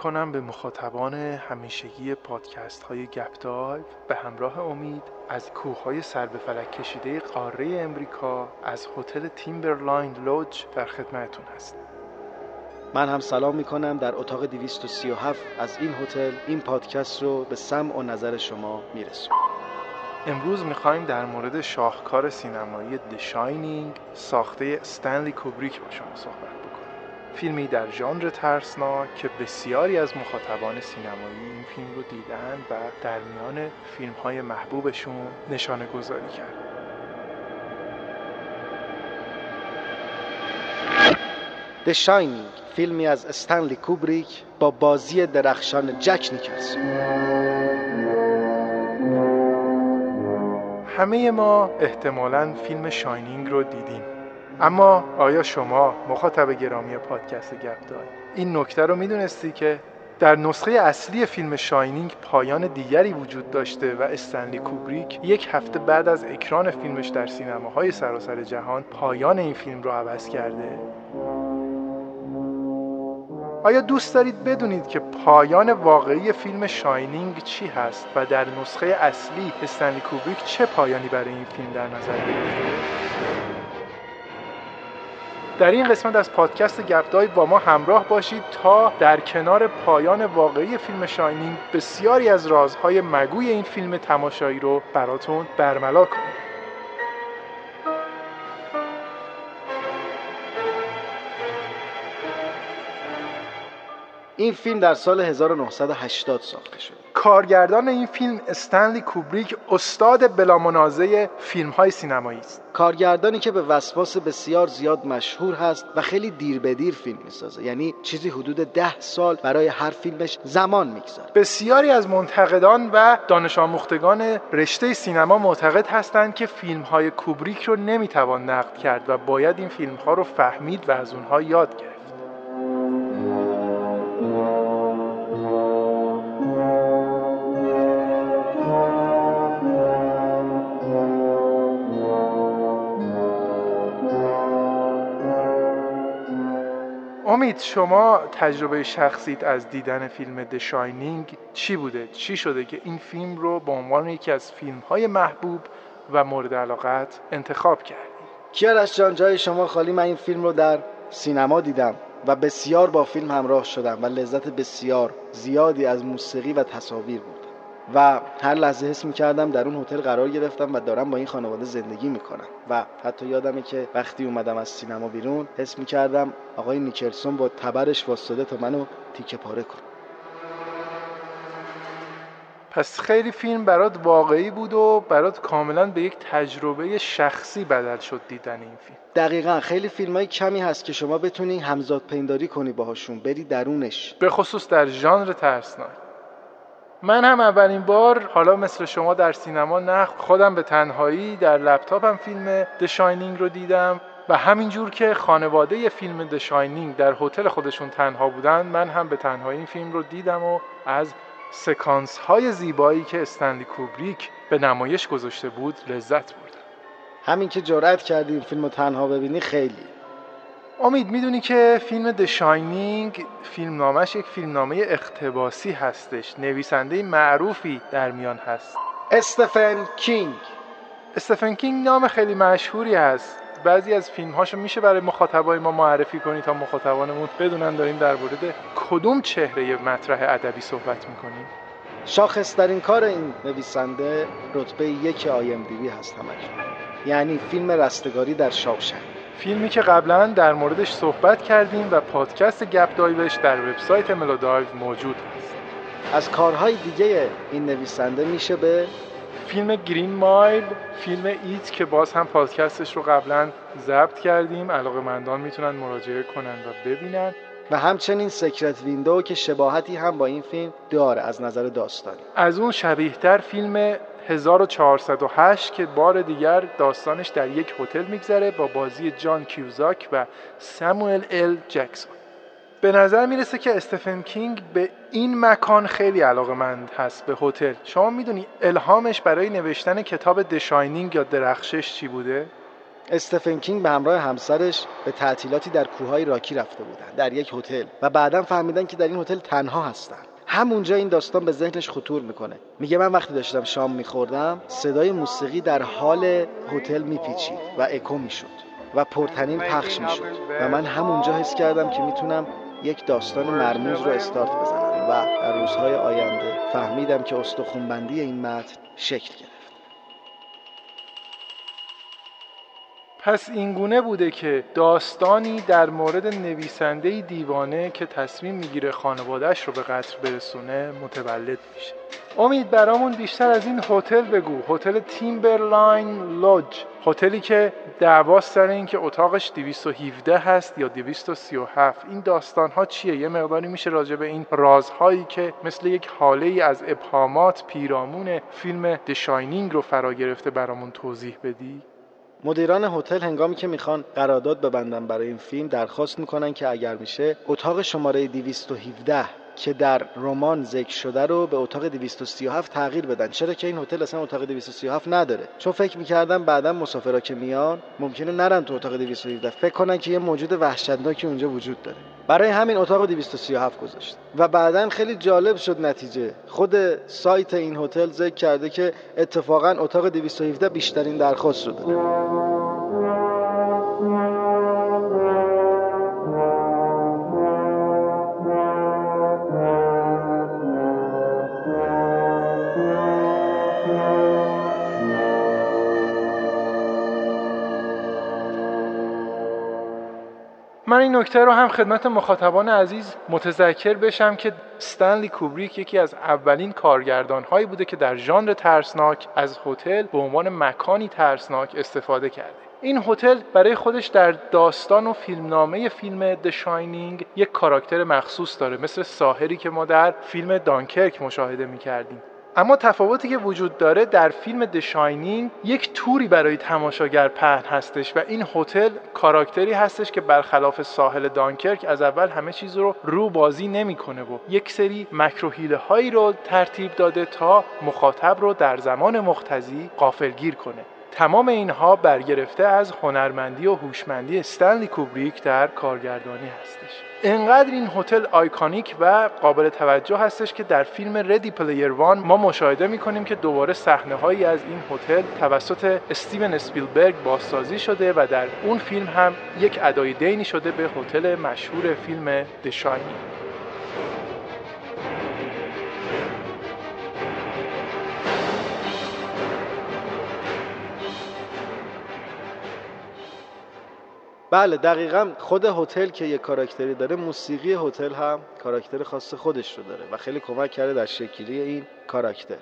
کنم به مخاطبان همیشگی پادکست های گپ به همراه امید از کوه های سر به فلک کشیده قاره امریکا از هتل Timberline Lodge در خدمتتون هست من هم سلام می کنم در اتاق 237 از این هتل. این پادکست رو به سمع و نظر شما میرسونم. امروز می‌خوایم در مورد شاهکار سینمایی The Shining ساخته استنلی کوبریک با شما صحبت فیلمی در ژانر ترسناک که بسیاری از مخاطبان سینمایی این فیلم رو دیدن و در میان فیلم های محبوبشون نشانه گذاری کرد. The Shining فیلمی از استنلی کوبریک با بازی درخشان جک نیکلسون. همه ما احتمالا فیلم شاینینگ رو دیدیم. اما آیا شما مخاطب گرامی پادکست گپ دای این نکته رو می‌دونستی که در نسخه اصلی فیلم شاینینگ پایان دیگری وجود داشته و استنلی کوبریک یک هفته بعد از اکران فیلمش در سینماهای سراسر جهان پایان این فیلم رو عوض کرده آیا دوست دارید بدونید که پایان واقعی فیلم شاینینگ چی هست و در نسخه اصلی استنلی کوبریک چه پایانی برای این فیلم در نظر گرفته؟ در این قسمت از پادکست گپدای با ما همراه باشید تا در کنار پایان واقعی فیلم شاینینگ بسیاری از رازهای مگوی این فیلم تماشایی رو براتون برملا کنیم. این فیلم در سال 1980 ساخته شد. کارگردان این فیلم استنلی کوبریک استاد بلامنازع فیلم های سینمایی است. کارگردانی که به وسواس بسیار زیاد مشهور هست و خیلی دیر به دیر فیلم می‌سازه. یعنی چیزی حدود ده سال برای هر فیلمش زمان می‌گذاره. بسیاری از منتقدان و دانش آموختگان رشته سینما معتقد هستند که فیلم های کوبریک رو نمی‌توان نقد کرد و باید این فیلم ها رو فهمید و از اونها یاد گرفت. امید شما تجربه شخصیت از دیدن فیلم د شاینینگ چی بوده؟ چی شده که این فیلم رو به عنوان یکی از فیلم های محبوب و مورد علاقت انتخاب کردی کیارش جان جای شما خالی. من این فیلم رو در سینما دیدم و بسیار با فیلم همراه شدم و لذت بسیار زیادی از موسیقی و تصاویر بود. و هر لحظه حس می‌کردم در اون هتل قرار گرفتم و دارم با این خانواده زندگی می‌کنم. و حتی یادمه که وقتی اومدم از سینما بیرون حس می‌کردم آقای نیکلسون با تبرش واسطه تا منو تیکه پاره کن پس خیلی فیلم برات واقعی بود و برات کاملا به یک تجربه شخصی بدل شد دیدن این فیلم. دقیقا خیلی فیلم های کمی هست که شما بتونی همزاد پینداری کنی باهاشون بری درونش. به خصوص در ژانر ترسناک. من هم اولین بار حالا مثل شما در سینما نه خودم به تنهایی در لپتاپم فیلم د شاینینگ رو دیدم و همینجور که خانواده فیلم The Shining در هتل خودشون تنها بودن من هم به تنهایی این فیلم رو دیدم و از سکانس های زیبایی که استنلی کوبریک به نمایش گذاشته بود لذت بردم. همین که جرأت کردی فیلم رو تنها ببینی خیلی. امید می‌دونی که فیلم The Shining فیلم نامش یک فیلم نامه اقتباسی هستش. نویسنده معروفی در میان هست. استفن کینگ. استفن کینگ نام خیلی مشهوری هست. بعضی از فیلم هاشو میشه برای مخاطبای ما معرفی کنی تا مخاطبانمون بدونن داریم در مورد کدوم چهره مطرح ادبی صحبت می‌کنیم. شاخص در این کار این نویسنده رتبه یک آی ام دی بی هست همش. یعنی فیلم رستگاری در شاوشنگ فیلمی که قبلا در موردش صحبت کردیم و پادکست گپ دایوش در وبسایت ملودایو موجود هست. از کارهای دیگه این نویسنده میشه به فیلم Green Mile فیلم It که باز هم پادکستش رو قبلا ضبط کردیم. علاقه مندان می‌تونن مراجعه کنن و ببینن. و همچنین Secret Window که شباهتی هم با این فیلم داره از نظر داستانی. از اون شبیهتر فیلم 1408 که بار دیگر داستانش در یک هتل میگذره با بازی جان کیوسک و ساموئل ال جکسون. به نظر می‌رسه که استفن کینگ به این مکان خیلی علاقه مند هست به هتل. شما می‌دونی الهامش برای نوشتن کتاب دشاینینگ یا درخشش چی بوده؟ استفن کینگ به همراه همسرش به تعطیلاتی در کوههای راکی رفته بودن در یک هتل و بعدا فهمیدن که در این هتل تنها هستن. همونجا این داستان به ذهنش خطور می‌کنه. میگه من وقتی داشتم شام میخوردم صدای موسیقی در حال هتل میپیچید و اکو می‌شد و پرتنین پخش می‌شد و من همونجا حس کردم که می‌تونم یک داستان مرموز رو استارت بزنم و در روزهای آینده فهمیدم که استخونبندی این متن شکل گرفت. پس اینگونه بوده که داستانی در مورد نویسنده دیوانه که تصمیم می‌گیره خانوادهش رو به قتل برسونه متولد میشه. امید برامون بیشتر از این هتل بگو. هتل Timberline Lodge هتلی که دعواست سر این که اتاقش 217 هست یا 237 این داستان ها چیه؟ یه مقداری میشه راجع به این رازهایی که مثل یک هاله ای از ابهامات پیرامون فیلم The Shining رو فرا گرفته برامون توضیح بدی. مدیران هتل هنگامی که می‌خوان قرارداد ببندن برای این فیلم درخواست می‌کنن که اگر میشه اتاق شماره 217 که در رمان ذکر شده رو به اتاق 237 تغییر بدن. چرا که این هتل اصلا اتاق 237 نداره؟ چون فکر می‌کردن بعدا مسافرا که میان ممکنه نرن تو اتاق 217 فکر کنن که یه موجود وحشتناکی اونجا وجود داره. برای همین اتاق 237 گذاشت. و بعدا خیلی جالب شد نتیجه. خود سایت این هتل ذکر کرده که اتفاقا اتاق 217 بیشترین درخواست رو داره این نکته رو هم خدمت مخاطبان عزیز متذکر بشم که استنلی کوبریک یکی از اولین کارگردان هایی بوده که در ژانر ترسناک از هتل به عنوان مکانی ترسناک استفاده کرده. این هتل برای خودش در داستان و فیلمنامه فیلم The Shining یک کاراکتر مخصوص داره مثل ساحلی که ما در فیلم دانکرک مشاهده می‌کردیم. اما تفاوتی که وجود داره در فیلم The Shining یک توری برای تماشاگر پهن هستش و این هتل کاراکتری هستش که برخلاف ساحل دانکرک از اول همه چیز رو رو بازی نمی‌کنه و یک سری مکر و حیله هایی رو ترتیب داده تا مخاطب رو در زمان مقتضی غافلگیر کنه. تمام اینها برگرفته از هنرمندی و هوشمندی استنلی کوبریک در کارگردانی هستش. انقدر این هتل iconic و قابل توجه هستش که در فیلم Ready Player One ما مشاهده می‌کنیم که دوباره صحنه هایی از این هتل توسط استیون اسپیلبرگ بازسازی شده و در اون فیلم هم یک ادای دینی شده به هتل مشهور فیلم The Shining بله دقیقا خود هتل که یه کاراکتری داره موسیقی هتل هم کاراکتر خاص خودش رو داره و خیلی کمک کرده در شکلی این کاراکتر.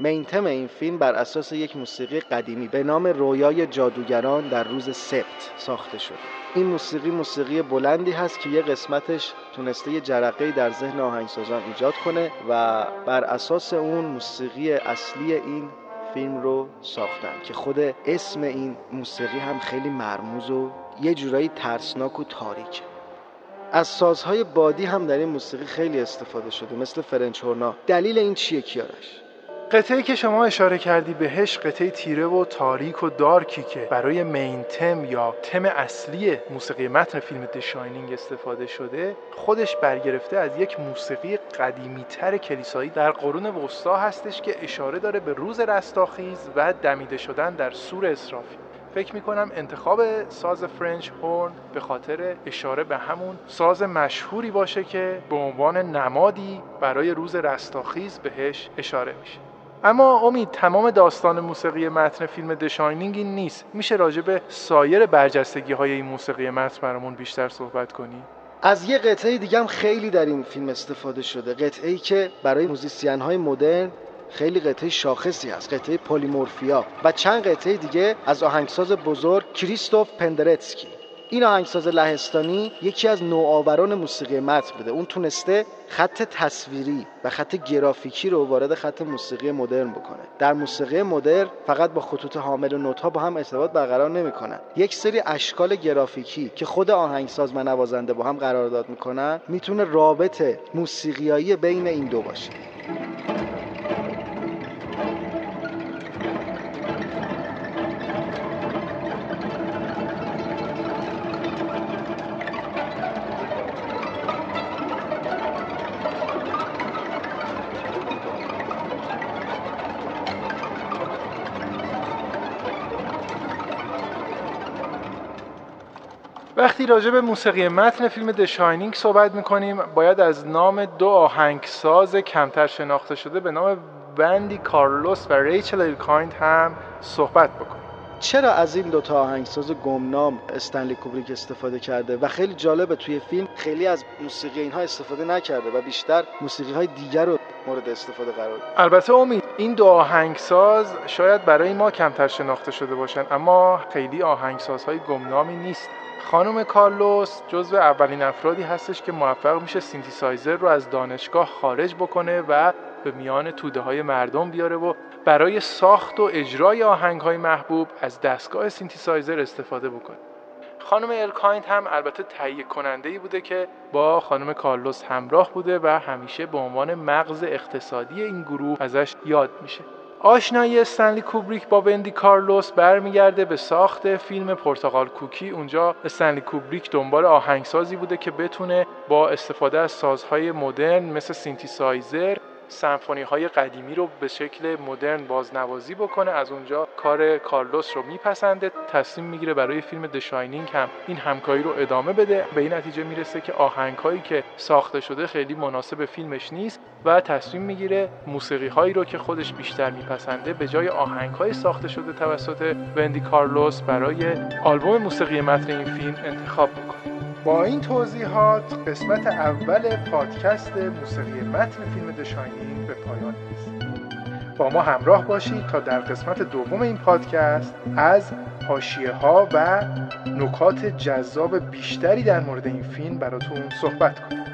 مینتم این فیلم بر اساس یک موسیقی قدیمی به نام رویای جادوگران در روز سبت ساخته شده. این موسیقی موسیقی بلندی هست که یه قسمتش تونسته یه جرقه در ذهن آهنگسازان ایجاد کنه و بر اساس اون موسیقی اصلی این فیلم رو ساختن که خود اسم این موسیقی هم خیلی مرموز و یه جورایی ترسناک و تاریکه. از سازهای بادی هم در این موسیقی خیلی استفاده شده مثل فرنچ هورنا. دلیل این چیه کیارش قطعه که شما اشاره کردی بهش قطعه تیره و تاریک و دارکی که برای مین تم یا تم اصلی موسیقی متن فیلم دشاینینگ استفاده شده خودش برگرفته از یک موسیقی قدیمی تر کلیسایی در قرون وسطا هستش که اشاره داره به روز رستاخیز و دمیده شدن در سور اسرافیل. فکر می‌کنم انتخاب ساز French horn به خاطر اشاره به همون ساز مشهوری باشه که به عنوان نمادی برای روز رستاخیز بهش اشاره میشه. اما امید تمام داستان موسیقی متن فیلم The Shining این نیست. میشه راجع به سایر برجستگی های این موسیقی متن برامون بیشتر صحبت کنی؟ از یه قطعه دیگه هم خیلی در این فیلم استفاده شده. قطعه ای که برای musician های مدرن خیلی قطعه شاخصی هست قطعه پلیمورفیا و چند قطعه دیگه از آهنگساز بزرگ کریستوف پندرتسکی. این آهنگساز لهستانی یکی از نوآوران موسیقی متن بوده. اون تونسته خط تصویری و خط گرافیکی رو وارد خط موسیقی مدرن بکنه. در موسیقی مدرن فقط با خطوط حامل و نوت ها با هم ارتباط برقرار نمی‌کنن. یک سری اشکال گرافیکی که خود آهنگساز و نوازنده با هم قرارداد می‌کنن می‌تونه رابط موسیقیایی بین این دو باشه. وقتی راجع به موسیقی متن فیلم دشاینینگ صحبت می‌کنیم باید از نام دو آهنگساز کمتر شناخته شده به نام بندی کارلوس و ریچل الکایند هم صحبت بکنیم. چرا از این دوتا آهنگساز گمنام استنلی کوبریک استفاده کرده و خیلی جالبه توی فیلم خیلی از موسیقی اینها استفاده نکرده و بیشتر موسیقی های دیگر رو مورد استفاده قرار البته امید این دو آهنگساز شاید برای ما کمتر شناخته شده باشن اما خیلی آهنگسازهای گمنامی نیست. خانم کارلوس جزو اولین افرادی هستش که موفق میشه سینتیسایزر رو از دانشگاه خارج بکنه و به میان توده های مردم بیاره و برای ساخت و اجرای آهنگ های محبوب از دستگاه سینتیسایزر استفاده بکنه. خانم الکایند هم البته تهیه کننده ای بوده که با خانم کارلوس همراه بوده و همیشه به عنوان مغز اقتصادی این گروه ازش یاد میشه. آشنایی استنلی کوبریک با وندی کارلوس برمیگرده به ساخت فیلم پرتقال کوکی. اونجا استنلی کوبریک دنبال آهنگسازی بوده که بتونه با استفاده از سازهای مدرن مثل سینتیسایزر سمفونی های قدیمی رو به شکل مدرن بازنوازی بکنه. از اونجا کار کارلوس رو میپسنده. تصمیم می‌گیره برای فیلم دشاینینگ هم این همکاری رو ادامه بده. به این نتیجه می‌رسه که آهنگ هایی که ساخته شده خیلی مناسب فیلمش نیست. و تصمیم می‌گیره موسیقی هایی رو که خودش بیشتر میپسنده به جای آهنگ های ساخته شده توسط وندی کارلوس برای آلبوم موسیقی متن این فیلم انتخاب بکنه. با این توضیحات قسمت اول پادکست موسیقی متن فیلم دشاینینگ به پایان رسید. با ما همراه باشید تا در قسمت دوم این پادکست از حاشیه ها و نکات جذاب بیشتری در مورد این فیلم براتون صحبت کنیم.